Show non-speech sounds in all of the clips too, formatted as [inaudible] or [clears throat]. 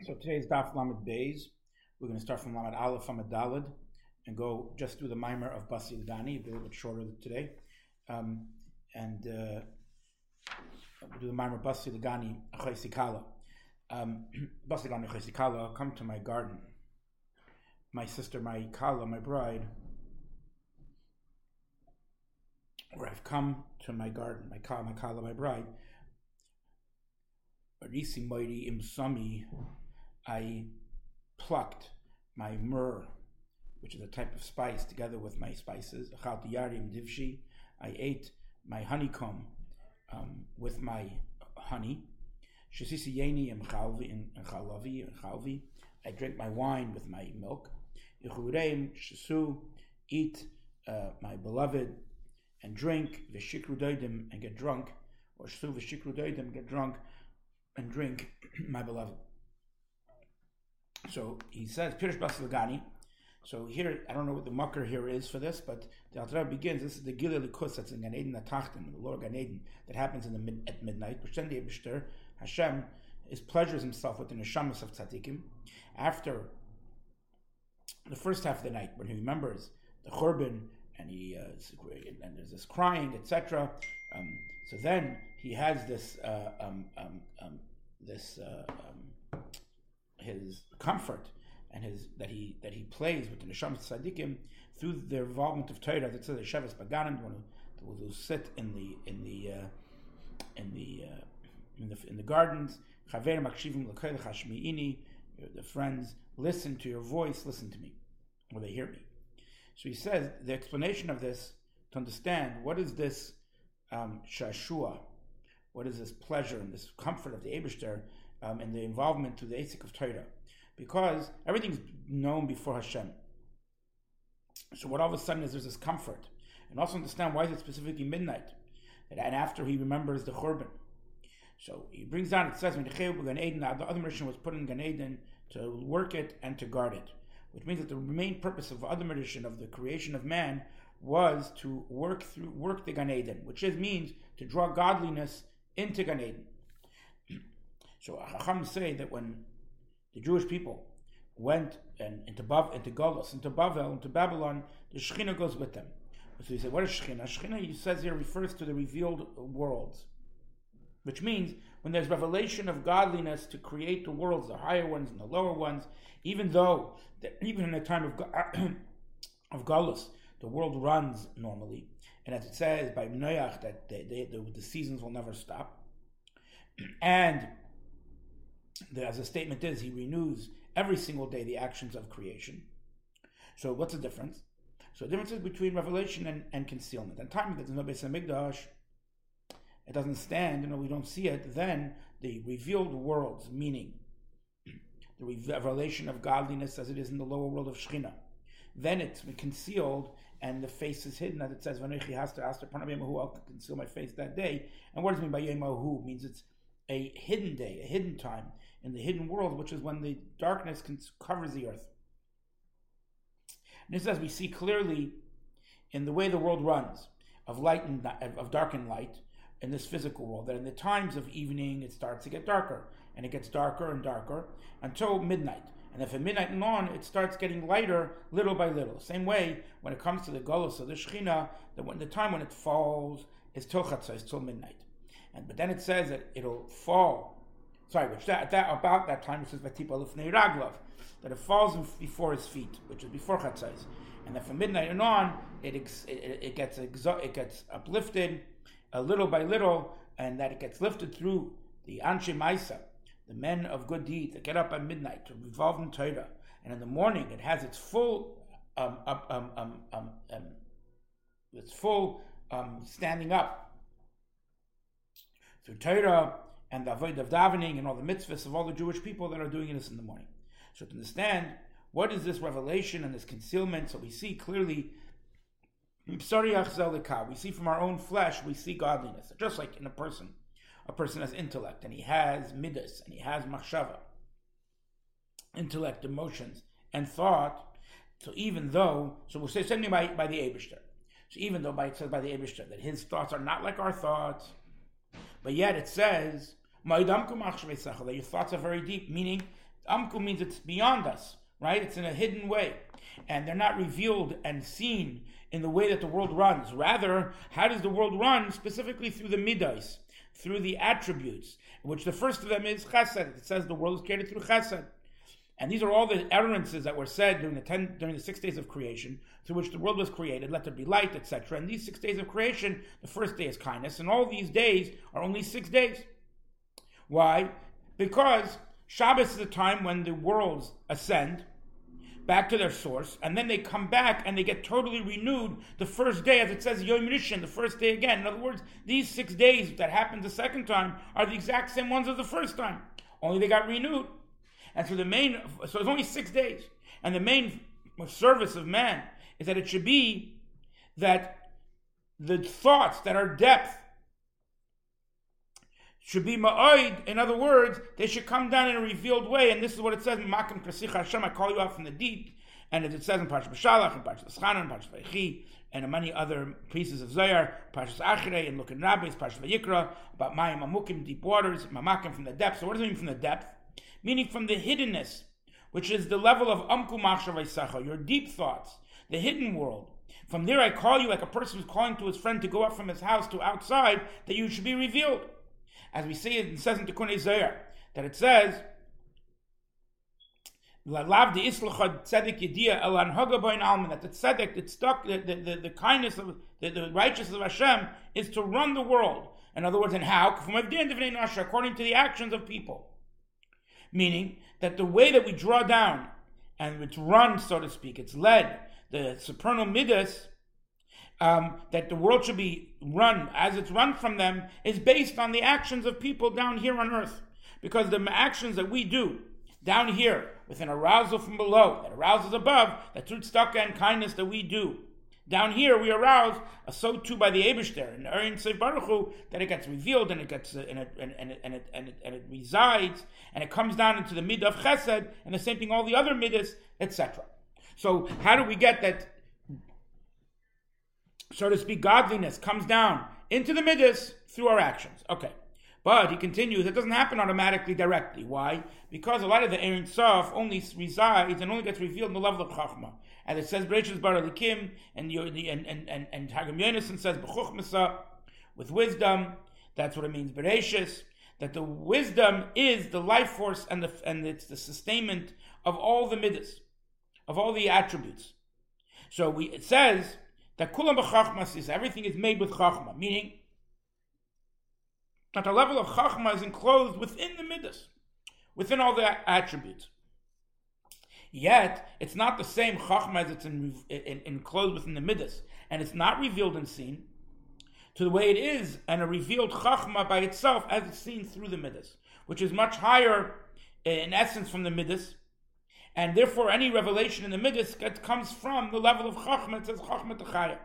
So today's Daf Lamed Beis. We're going to start from Lamed Aleph Lamed Dalid and go just through the mimer of Basi Legani, a little bit shorter today. Um, and uh, we'll do the mimer Basi Legani Achaisikala. Um, [clears throat] Basi Achaisikala, come to my garden. My sister, my Kala, my bride, or I've come to my garden, my Kala, my Kala, my bride. Arisi Moiri Imsami, I plucked my myrrh, which is a type of spice, together with my spices. Divshi, I ate my honeycomb um, with my honey. Shasisi Yeni and Chalavi and Chalvi. I drink my wine with my milk. Yehureim Shasu, eat uh, my beloved and drink Vishikru Doidim and get drunk, or Shasu Vishikru Doidim get drunk and drink [clears throat] my beloved. So he says, Pirish Basi Legani. So here, I don't know what the mucker here is for this, but the Alter Rebbe begins. This is the Giluy Elokus that's in Gan Eden the Lord Gan Eden, that happens in the mid, at midnight. Hashem is pleasures himself with the neshamas of tzaddikim. After the first half of the night, when he remembers the churban and he uh, and there's this crying, etc. Um, so then he has this uh, um, um, um this uh, um, his comfort and his that he that he plays with the neshama tzaddikim through the involvement of Torah. That says the Shavas Baganim, who will sit in the in the uh, in the uh, in the in the gardens. The friends listen to your voice, listen to me, or they hear me. So he says the explanation of this to understand what is this um, shashua, what is this pleasure and this comfort of the Abishter um, and the involvement to the Asik of Torah, because everything's known before Hashem. So what all of a sudden is there's this comfort, and also understand why is it specifically midnight, and after he remembers the Churban. So he brings down, it says, when Gan Eden, the other mission was put in Gan Eden to work it and to guard it, which means that the main purpose of other mission of the creation of man was to work through work the Gan Eden, which is means to draw godliness into Gan Eden. So Chacham say that when the Jewish people went and into Bav, into Golos, into Bavel, into Babylon, the Shekhinah goes with them. So he said, what is Shekhinah? Shekhinah, he says here, refers to the revealed worlds, which means when there's revelation of godliness to create the worlds, the higher ones and the lower ones, even though, even in the time of, [coughs] of Golos, the world runs normally. And as it says by Noach, that the, the seasons will never stop. [clears throat] And as the statement is, he renews every single day the actions of creation. So what's the difference? So the difference is between revelation and, and concealment. And time that there's no Beis Hamikdash, it doesn't stand, you know, we don't see it, then the revealed worlds, meaning the revelation of godliness as it is in the lower world of Shekhinah, then it's concealed and the face is hidden, as it says, Vanoichi has to ask the I'll conceal my face that day. And what does it mean by Yemahu? It means it's a hidden day, a hidden time in the hidden world, which is when the darkness covers the earth. And this, as we see clearly in the way the world runs, of light and of dark and light, in this physical world, that in the times of evening it starts to get darker, and it gets darker and darker until midnight. And if at midnight and on, it starts getting lighter little by little. Same way, when it comes to the Golos of the Shechina, that when the time when it falls is till Chatzah, is till midnight. And but then it says that it'll fall. Sorry, which that, that about that time it says Vatipa Lufnei Raglov, that it falls before his feet, which is before Chatzais. And then from midnight and on, it, it, it gets it gets uplifted a little by little, and that it gets lifted through the Anshe Maisa, the men of good deeds that get up at midnight to revolve in Torah, and in the morning it has its full um, um, um, um, um its full um, standing up through Torah and the avoid of davening and all the mitzvahs of all the Jewish people that are doing this in the morning. So to understand what is this revelation and this concealment, so we see clearly we see from our own flesh, we see godliness, just like in a person a person has intellect and he has midas and he has machshava, intellect, emotions, and thought. So even though, so we'll say something by, by the Abishter. So even though by, it says by the Abishter that his thoughts are not like our thoughts, but yet it says your thoughts are very deep, meaning Amku means it's beyond us, right? It's in a hidden way. And they're not revealed and seen in the way that the world runs. Rather, how does the world run? Specifically through the midas, through the attributes, which the first of them is chesed. It says the world is created through chesed. And these are all the utterances that were said during the ten, during the six days of creation, through which the world was created. Let there be light, etc. And these six days of creation, the first day is kindness, and all these days are only six days. Why? Because Shabbos is the time when the worlds ascend back to their source, and then they come back and they get totally renewed the first day, as it says Yom Rishon, the first day again. In other words, these six days that happened the second time are the exact same ones as the first time, only they got renewed. And so the main, so it's only six days, and the main service of man is that it should be that the thoughts that are depth should be ma'oid. In other words, they should come down in a revealed way. And this is what it says Makim Hashem, I call you out from the deep. And as it says in Parshas Beshalach, and Parshas Eschanan, Parshas Vayechi, and many other pieces of Zohar, Parshas Achrei, and Lukin Rabbis, Parshas Vayikra, about Mayim Amukim, deep waters, Mamakim from the depth. So what does it mean from the depth? Meaning from the hiddenness, which is the level of Amku Machshav your deep thoughts, the hidden world. From there I call you like a person who's calling to his friend to go up from his house to outside, that you should be revealed as we see it, says in Tikkun Zohar, that it says, Tzedek Yedia El Anhaga Alman, that the Tzedek, the, stuck, the, the, the, kindness of, the, the righteousness of Hashem is to run the world. In other words, and how? According to the actions of people. Meaning that the way that we draw down and it's run, so to speak, it's led, the supernal midas, um, that the world should be run as it's run from them is based on the actions of people down here on earth. Because the actions that we do down here, with an arousal from below, that arouses above, that tzedakah and kindness that we do. Down here, we arouse, uh, so too by the Abishter and Ein Sof Baruch Hu, that it gets revealed and it gets uh, and, it, and, and, it, and, it, and, it, and it resides and it comes down into the mid of Chesed and the same thing all the other midas, etc. So how do we get that so to speak, godliness comes down into the midas through our actions. Okay. But he continues, it doesn't happen automatically directly. Why? Because a lot of the Ein Sof only resides and only gets revealed in the level of Chachma. And it says Bereshit Bar Elikim, and and and and, Targum Yonason says B'chuchmasa, with wisdom. That's what it means, Bereshis. That the wisdom is the life force and the and it's the sustainment of all the midas, of all the attributes. So we it says that kulam b'chachmas is everything is made with chachma, meaning that the level of chachma is enclosed within the midas, within all the attributes. Yet it's not the same chachma as it's in, in, enclosed within the midas, and it's not revealed and seen to the way it is, and a revealed chachma by itself as it's seen through the midas, which is much higher in essence from the midas, and therefore any revelation in the Midas comes from the level of Chachma, it says Chachma Techaya.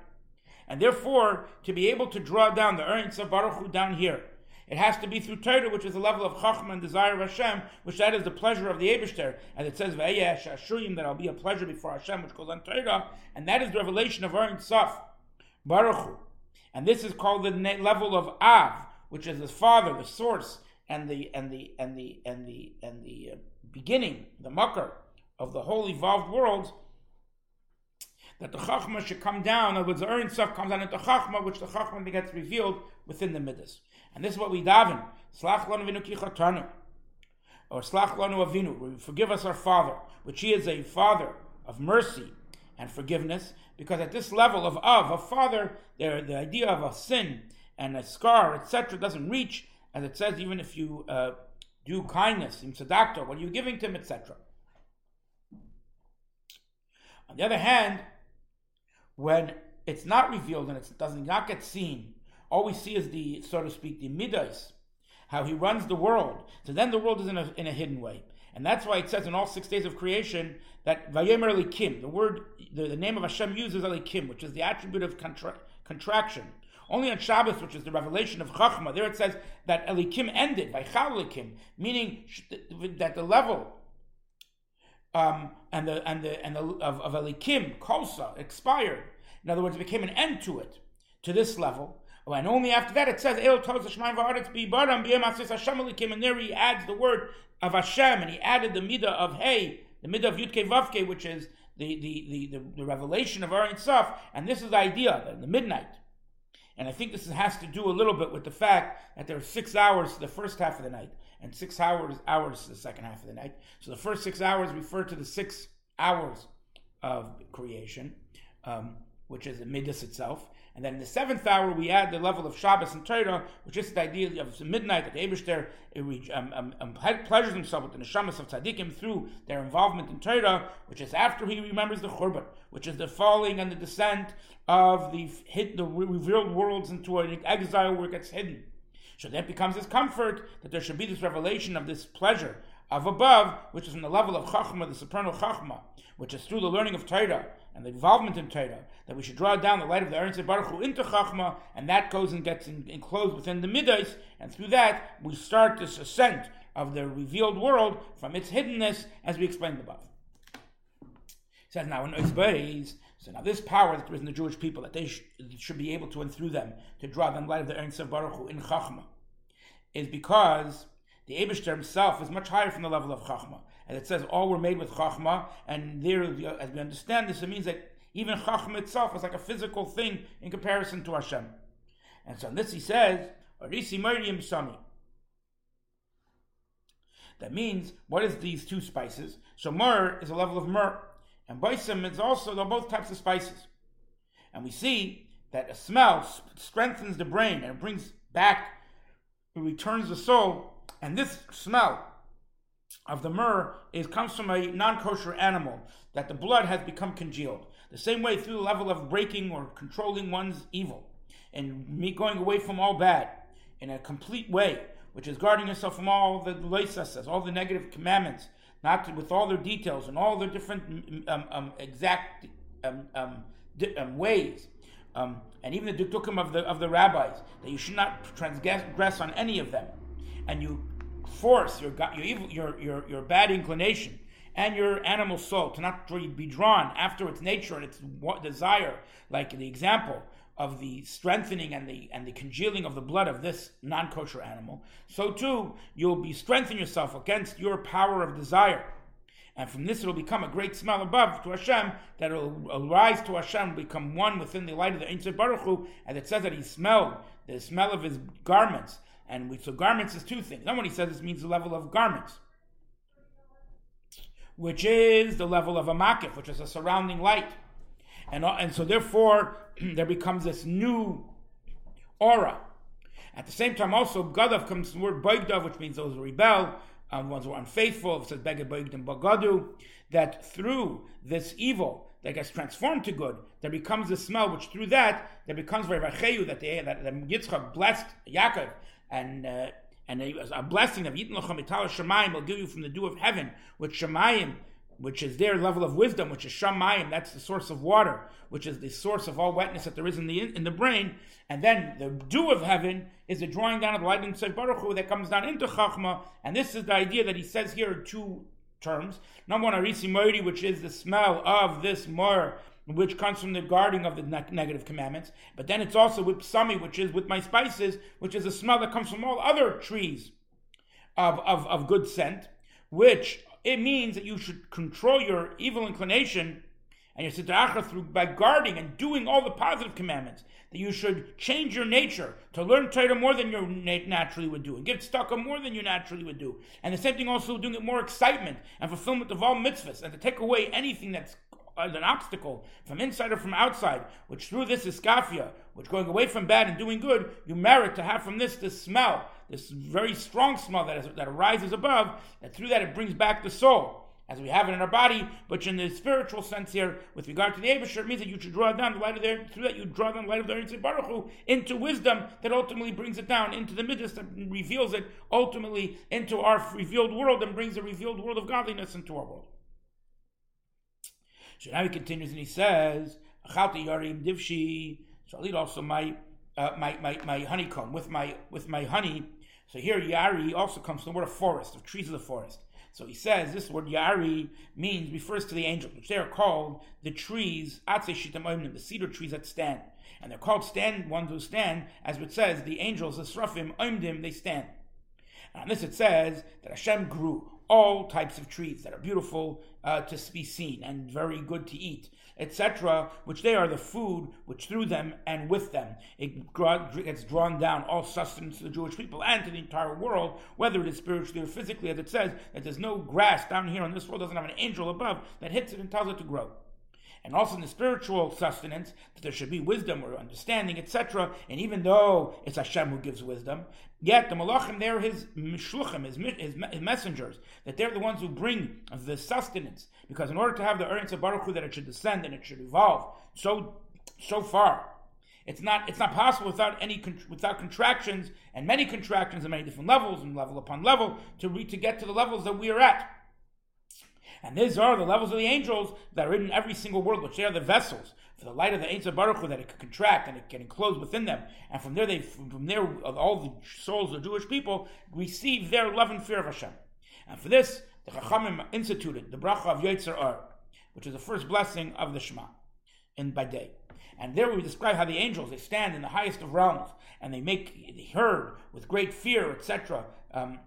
And therefore, to be able to draw down the Ein Sof Baruch Hu down here, it has to be through Torah, which is the level of Chachma and desire of Hashem, which that is the pleasure of the Abishter. And it says, that I'll be a pleasure before Hashem, which goes on Torah, and that is the revelation of Ein Sof, Baruch Hu. And this is called the level of Av, which is the father, the source, and the and the and the and the and the, uh, beginning, the makar of the whole evolved world, that the Chachma should come down, in other words, the Ein Sof comes down into Chachma, which the Chachma gets revealed within the Midas. And this is what we daven. Slach lanu v'nu Or slach lanu avinu, forgive us our Father, which He is a Father of mercy and forgiveness, because at this level of of, a Father, the, the idea of a sin and a scar, etc., doesn't reach, as it says, even if you uh, do kindness, in tzedakah, what are you giving to him, etc. On the other hand, when it's not revealed and it doesn't not get seen, all we see is the, so to speak, the midas, how he runs the world. So then the world is in a, in a hidden way. And that's why it says in all six days of creation that Vayemer Elikim, the word, the, the name of Hashem uses Elikim, which is the attribute of contra- contraction. Only on Shabbos, which is the revelation of Chachma, there it says that Elikim ended, Vaychal Elikim, meaning that the level um, and the and the and the of, of Elikim Kosa expired. In other words, it became an end to it to this level. And only after that it says, El Toz Shemaim Va'aretz Bi'baram B'yem Hashem Elikim, and there he adds the word of Hashem, and he added the midah of Hey, the midah of Yudke Vavke, which is the, the, the, the, the revelation of Ein Sof, and this is the idea, the, the midnight. And I think this has to do a little bit with the fact that there are six hours to the first half of the night and six hours hours to the second half of the night. So the first six hours refer to the six hours of creation, um, which is the midas itself. And then in the seventh hour, we add the level of Shabbos and Torah, which is the idea of midnight that the Abishter um, um, um, pleasures himself with the neshamas of tzaddikim through their involvement in Torah, which is after he remembers the Churban, which is the falling and the descent of the, hid, the revealed worlds into an exile where it gets hidden. So that becomes his comfort that there should be this revelation of this pleasure of above, which is in the level of Chachma, the supernal Chachma, which is through the learning of Torah and the involvement in Torah, that we should draw down the light of the Ernst Baruch Hu into Chachma, and that goes and gets in, enclosed within the Midas, and through that we start this ascent of the revealed world from its hiddenness, as we explained above. It says now in Oizbeis, so now this power that is in the Jewish people, that they sh- should be able to, and through them, to draw them light of the Ein Sof Baruch Hu in Chachma, is because the Abishter himself is much higher from the level of Chachma. And it says all were made with Chachma, and there, as we understand this, it means that even Chachma itself is like a physical thing in comparison to Hashem. And so on this he says, Arisi Miriam Sami. That means, what is these two spices? So myrrh is a level of myrrh. And baisim is also, they're both types of spices. And we see that a smell strengthens the brain and it brings back, it returns the soul. And this smell of the myrrh is comes from a non-kosher animal that the blood has become congealed. The same way through the level of breaking or controlling one's evil and me going away from all bad in a complete way, which is guarding yourself from all the loisas, all the negative commandments, not to, with all their details and all their different um, um, exact um, um di- um, ways. And even the duktukim of the of the rabbis that you should not transgress on any of them, and you force your your evil, your your your bad inclination and your animal soul to not be drawn after its nature and its desire, like the example of the strengthening and the and the congealing of the blood of this non-kosher animal, so too you'll be strengthening yourself against your power of desire. And from this it'll become a great smell above to Hashem, that it'll rise to Hashem, become one within the light of the Ein Baruch Hu, and it says that he smelled the smell of his garments. And we, so garments is two things. Then when he says this means the level of garments, which is the level of a makif, which is a surrounding light. And, and so therefore, [clears throat] there becomes this new aura. At the same time, also, Gadav comes from the word Boigdav, which means those who rebel, um, ones who are unfaithful. It says Beged Boigdim Bagadu. That through this evil that gets transformed to good, there becomes a smell, which through that, there becomes very that, that, that Yitzchak blessed Yaakov and uh, and a, a blessing of Yitin Lachem Shemayim will give you from the dew of heaven, which Shemayim which is their level of wisdom, which is shamayim, that's the source of water, which is the source of all wetness that there is in the in the brain, and then the dew of heaven is the drawing down of the light in Baruch Hu that comes down into Chachma, and this is the idea that he says here in two terms. Number one, Arisi Moiri, which is the smell of this myrrh, which comes from the guarding of the ne- negative commandments, but then it's also with psami, which is with my spices, which is a smell that comes from all other trees of, of, of good scent, which it means that you should control your evil inclination and your siddhara through by guarding and doing all the positive commandments. That you should change your nature to learn Torah more than you naturally would do, and get stuck tzedakah more than you naturally would do. And the same thing also doing it more excitement and fulfillment of all mitzvahs, and to take away anything that's uh, an obstacle from inside or from outside, which through this iskafia, which going away from bad and doing good, you merit to have from this the smell, this very strong smell that, is, that arises above, that through that it brings back the soul. As we have it in our body, but in the spiritual sense here, with regard to the Abishter, it means that you should draw down the light of their, through that you draw down the light of their Baruch Hu into wisdom that ultimately brings it down into the midas that reveals it ultimately into our revealed world and brings the revealed world of godliness into our world. So now he continues and he says, divshi. So I'll eat also my, uh, my, my, my honeycomb with my, with my honey. So here Yari also comes from the word of forest, of trees of the forest. So he says this word Yari means refers to the angels, which they are called the trees, the cedar trees that stand. And they're called stand ones who stand, as it says, the angels, the Srafim, Oimdim, they stand. And on this it says that Hashem grew all types of trees that are beautiful uh, to be seen and very good to eat, etc., which they are the food which through them and with them it gets drawn down all sustenance to the Jewish people and to the entire world, whether it is spiritually or physically, as it says that there's no grass down here on this world, doesn't have an angel above that hits it and tells it to grow and also in the spiritual sustenance, that there should be wisdom or understanding, etc. And even though it's Hashem who gives wisdom, yet the malachim, they're his mishluchim, his, his, his, messengers, that they're the ones who bring the sustenance. Because in order to have the Ein Sof Baruch Hu, that it should descend and it should evolve so so far, it's not it's not possible without any without contractions and many contractions and many different levels and level upon level to re, to get to the levels that we are at. And these are the levels of the angels that are in every single world, which they are the vessels for the light of the Ein Baruch that it can contract and it can enclose within them. And from there, they from there, all the souls of Jewish people receive their love and fear of Hashem. And for this, the Chachamim instituted the bracha of Yotzer Or, which is the first blessing of the Shema, in by day. And there we describe how the angels they stand in the highest of realms and they make the heard with great fear, etc. Um,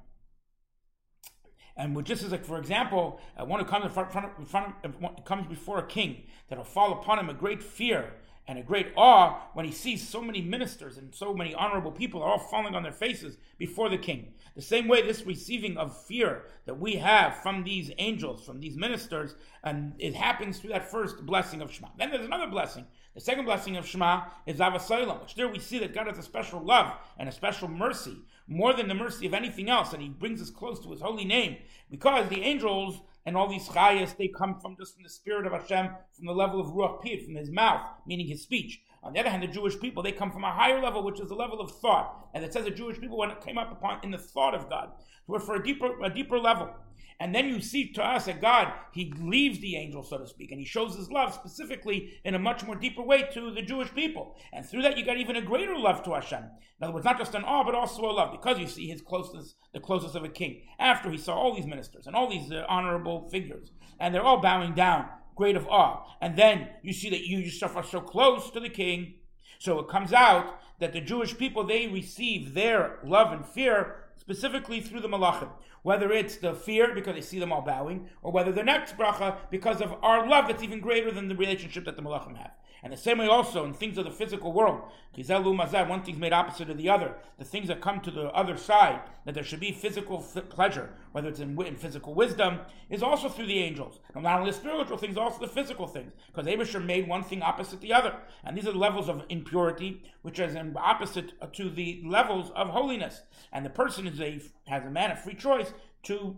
and just as like for example, uh, one who comes in front, front, in front of, comes before a king, that'll fall upon him a great fear and a great awe when he sees so many ministers and so many honorable people are all falling on their faces before the king. The same way, this receiving of fear that we have from these angels, from these ministers, and it happens through that first blessing of Shema. Then there's another blessing. The second blessing of Shema is Ahavas Olam, which there we see that God has a special love and a special mercy more than the mercy of anything else, and he brings us close to his holy name. Because the angels and all these chayas, they come from just from the spirit of Hashem, from the level of Ruach Piv, from his mouth, meaning his speech. On the other hand, the Jewish people, they come from a higher level, which is the level of thought. And it says the Jewish people when it came up upon in the thought of God. We're for a deeper, a deeper level. And then you see to us that God, He leaves the angel, so to speak, and He shows His love specifically in a much more deeper way to the Jewish people. And through that, you got even a greater love to Hashem. In other words, not just an awe, but also a love, because you see His closeness, the closeness of a king. After He saw all these ministers and all these uh, honorable figures, and they're all bowing down, great of awe. And then you see that you yourself are so close to the king. So it comes out that the Jewish people, they receive their love and fear specifically through the malachim. Whether it's the fear because they see them all bowing, or whether the next bracha because of our love that's even greater than the relationship that the malachim have. And the same way also in things of the physical world. One thing's made opposite of the other. The things that come to the other side, that there should be physical f- pleasure, whether it's in, in, physical wisdom, is also through the angels. And not only the spiritual things, also the physical things. Because Abishter made one thing opposite the other. And these are the levels of impurity, which is opposite to the levels of holiness. And the person is a, has a man of free choice to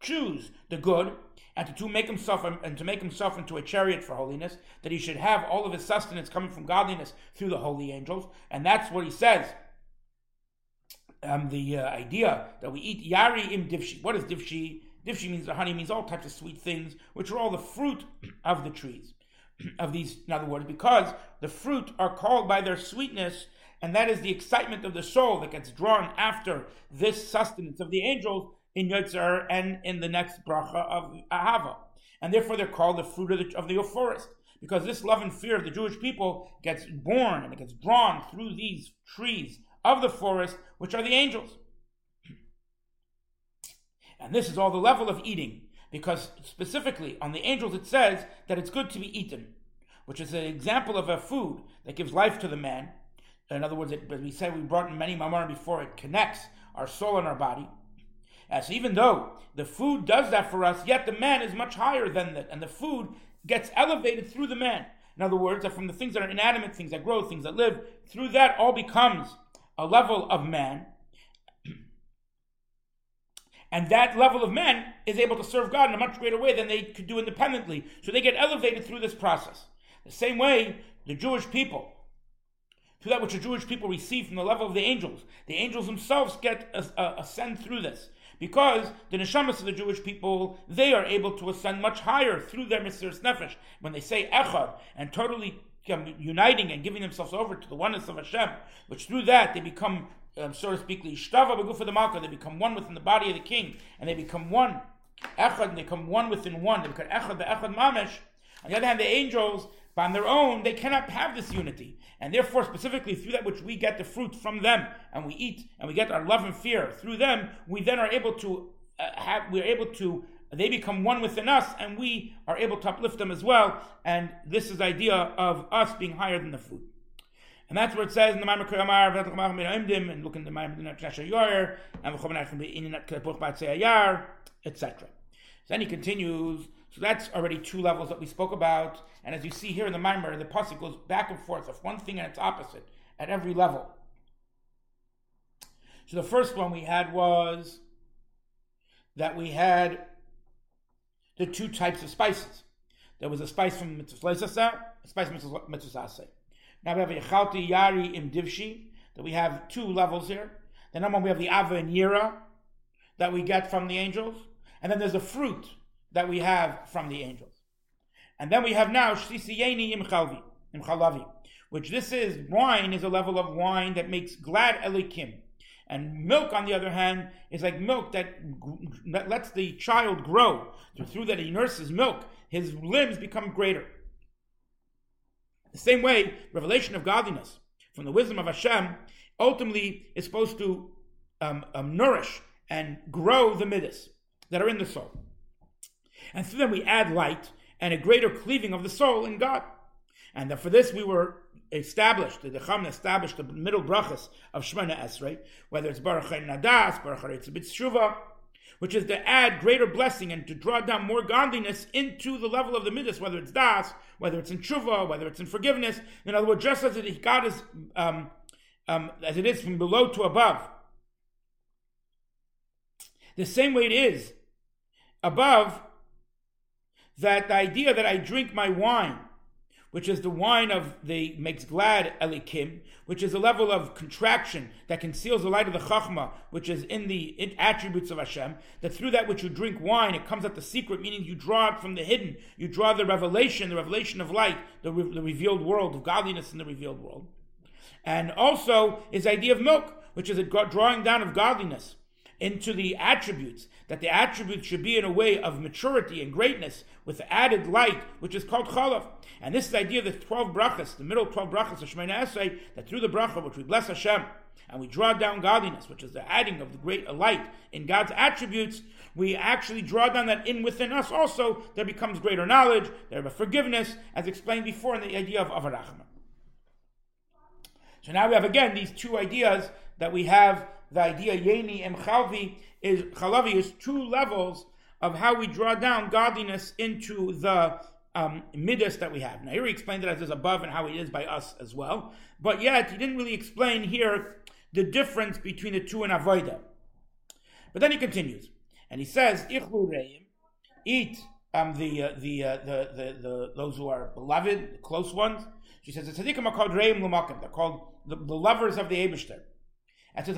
choose the good and to, make himself and to make himself into a chariot for holiness, that he should have all of his sustenance coming from godliness through the holy angels, and that's what he says. Um, the uh, idea that we eat yari im divshi. What is divshi? Divshi means the honey means all types of sweet things, which are all the fruit of the trees. [clears throat] of these, in other words, because the fruit are called by their sweetness, and that is the excitement of the soul that gets drawn after this sustenance of the angels in Yotzer and in the next bracha of Ahava. And therefore they're called the fruit of the, of the forest. Because this love and fear of the Jewish people gets born and it gets drawn through these trees of the forest, which are the angels. [clears throat] And this is all the level of eating, because specifically on the angels it says that it's good to be eaten, which is an example of a food that gives life to the man. In other words, it, as we said, we brought in many mamar before, it connects our soul and our body. As even though the food does that for us, yet the man is much higher than that, and the food gets elevated through the man. In other words, that from the things that are inanimate, things that grow, things that live, through that all becomes a level of man. [clears throat] And that level of man is able to serve God in a much greater way than they could do independently. So they get elevated through this process. The same way the Jewish people, through that which the Jewish people receive from the level of the angels, the angels themselves get ascend through this because the neshamas of the Jewish people, they are able to ascend much higher through their Mesiras Nefesh. When they say Echad and totally uniting and giving themselves over to the oneness of Hashem, which through that they become, um, so to speak, Ishtava Begufa the Malka, they become one within the body of the king, and they become one echad, and they become one within one. They become echad, the echad mamish. On the other hand, the angels, on their own, they cannot have this unity. And therefore, specifically through that which we get the fruit from them, and we eat, and we get our love and fear through them, we then are able to uh, have, we're able to, they become one within us, and we are able to uplift them as well. And this is the idea of us being higher than the fruit. And that's where it says in the Maimer Kuyamar, and look in the Maimer Dinat Yor, and etc. Then he continues, so that's already two levels that we spoke about. And as you see here in the Maimer, the Pasuk goes back and forth of one thing and its opposite at every level. So the first one we had was that we had the two types of spices. There was a spice from Mitzvah a spice from Mitzvah now we have Yechalti Yari Im Divshi, that we have two levels here. The number one, we have the Ava and Yira that we get from the angels. And then there's a fruit that we have from the angels. And then we have now Shlisiyeni Im Chalvi, Im Chalavi, which this is, wine is a level of wine that makes glad Elikim. And milk, on the other hand, is like milk that, that lets the child grow. So through that he nurses milk, his limbs become greater. The same way, revelation of godliness from the wisdom of Hashem ultimately is supposed to um, um, nourish and grow the midas that are in the soul. And through them we add light and a greater cleaving of the soul in God. And for this we were established, the Decham established the middle brachas of Shemoneh Esrei, whether it's Baruch Nadas, Baruch Shuva, which is to add greater blessing and to draw down more godliness into the level of the midas, whether it's das, whether it's in tshuva, whether it's in forgiveness. In other words, just as it, God is, um, um, as it is from below to above, the same way it is above that the idea that I drink my wine which is the wine of the makes glad Elikim, which is a level of contraction that conceals the light of the Chachma, which is in the attributes of Hashem, that through that which you drink wine, it comes out the secret, meaning you draw it from the hidden, you draw the revelation, the revelation of light, the, re- the revealed world, of godliness in the revealed world. And also is idea of milk, which is a drawing down of godliness into the attributes, that the attributes should be in a way of maturity and greatness with added light, which is called chalav. And this is the idea of the 12 brachas, the middle 12 brachas of Shemoneh Esrei, that through the bracha, which we bless Hashem, and we draw down godliness, which is the adding of the great light in God's attributes, we actually draw down that in within us also, there becomes greater knowledge, there is forgiveness, as explained before in the idea of avarachma. So now we have again these two ideas that we have the idea Yeni and is Chalavi is two levels of how we draw down godliness into the um, midas that we have. Now here he explained it as is above and how it is by us as well, but yet he didn't really explain here the difference between the two in avoida. But then he continues and he says, eat um, the, uh, the, uh, the, the, the, those who are beloved, the close ones. She says, the tzaddikim are called reim lumakim. They're called the, the lovers of the Eibushter. And says,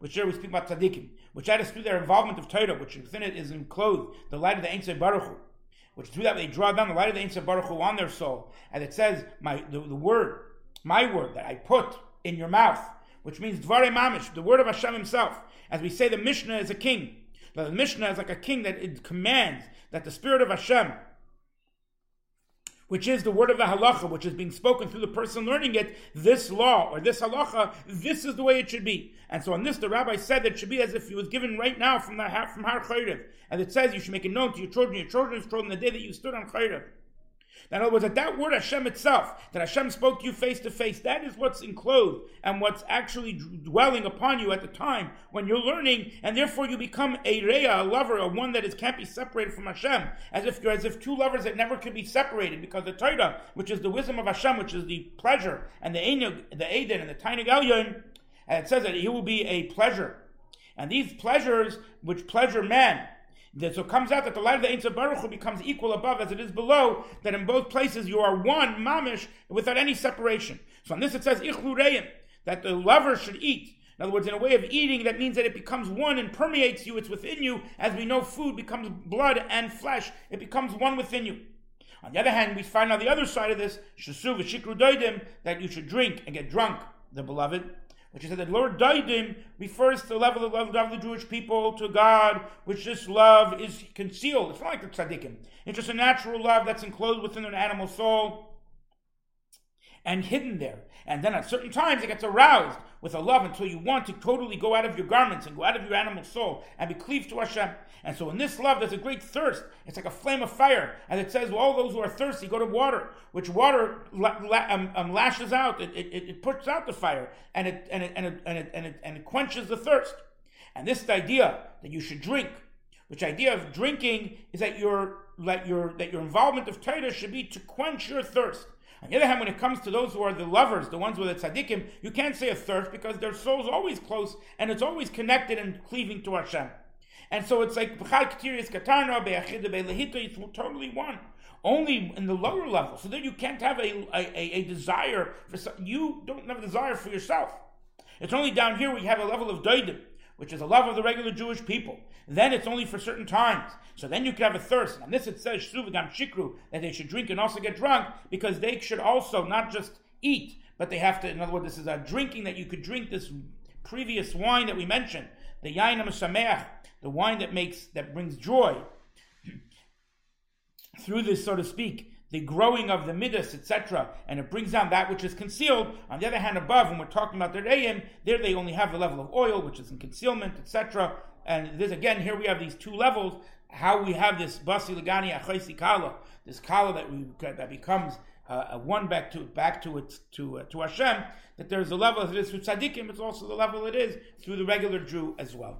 which here we speak about tzaddikim, which that is through their involvement of Torah, which within it is enclosed the light of the Ein Baruch Hu, which through that they draw down the light of the Ein Baruch Hu on their soul. And it says, my the, the word, my word that I put in your mouth, which means Dvare Mamish, the word of Hashem himself. As we say, the Mishnah is a king. The Mishnah is like a king that it commands that the spirit of Hashem which is the word of the halacha, which is being spoken through the person learning it, this law or this halacha, this is the way it should be. And so on this, the rabbi said that it should be as if it was given right now from the from Har Chayrev. And it says you should make it known to your children, your children's children, the day that you stood on Chayrev. In other words, that that word Hashem itself, that Hashem spoke to you face to face, that is what's enclosed and what's actually dwelling upon you at the time when you're learning, and therefore you become a reya, a lover, a one that is can't be separated from Hashem, as if you're as if two lovers that never could be separated, because the Torah, which is the wisdom of Hashem, which is the pleasure, and the Einig, the Eden, and the Tainig Elyon, and it says that he will be a pleasure. And these pleasures, which pleasure man, so it comes out that the light of the Ein Baruch Hu becomes equal above as it is below, that in both places you are one, mamish, without any separation. So on this it says, Ichlu that the lover should eat. In other words, in a way of eating, that means that it becomes one and permeates you, it's within you. As we know, food becomes blood and flesh, it becomes one within you. On the other hand, we find on the other side of this, Shasuv Shikru Doidim, that you should drink and get drunk, the beloved, which is that the Lord Daidim refers to the level of love of the Jewish people to God, which this love is concealed. It's not like the tzaddikim. It's just a natural love that's enclosed within an animal soul and hidden there. And then at certain times it gets aroused with a love until you want to totally go out of your garments and go out of your animal soul and be cleaved to Hashem. And so in this love, there's a great thirst. It's like a flame of fire. And it says, well, all those who are thirsty go to water, which water la- la- um, um, lashes out. It, it, it puts out the fire and it, and, it, and, it, and, it, and, it, and it quenches the thirst. And this idea that you should drink, which idea of drinking is that your, that your, that your involvement of Torah should be to quench your thirst. On the other hand, when it comes to those who are the lovers, the ones with the tzaddikim, you can't say a thirst because their soul's always close and it's always connected and cleaving to Hashem. And so it's like it's totally one. Only in the lower level. So then you can't have a, a, a desire for you don't have a desire for yourself. It's only down here you have a level of doidim, which is a love of the regular Jewish people. Then it's only for certain times. So then you could have a thirst. And this it says Shuvagam Shikru that they should drink and also get drunk because they should also not just eat, but they have to. In other words, this is a drinking that you could drink this previous wine that we mentioned, the yain sameach, the wine that makes that brings joy. Through this, so to speak, the growing of the midas, etc., and it brings down that which is concealed. On the other hand, above, when we're talking about the reim, there they only have the level of oil, which is in concealment, etc. And this again, here we have these two levels. How we have this basi legani achaisi kala, this kala that we that becomes uh, one back to back to its to uh, to Hashem. That there's a level of this with tzaddikim. It's also the level it is through the regular Jew as well.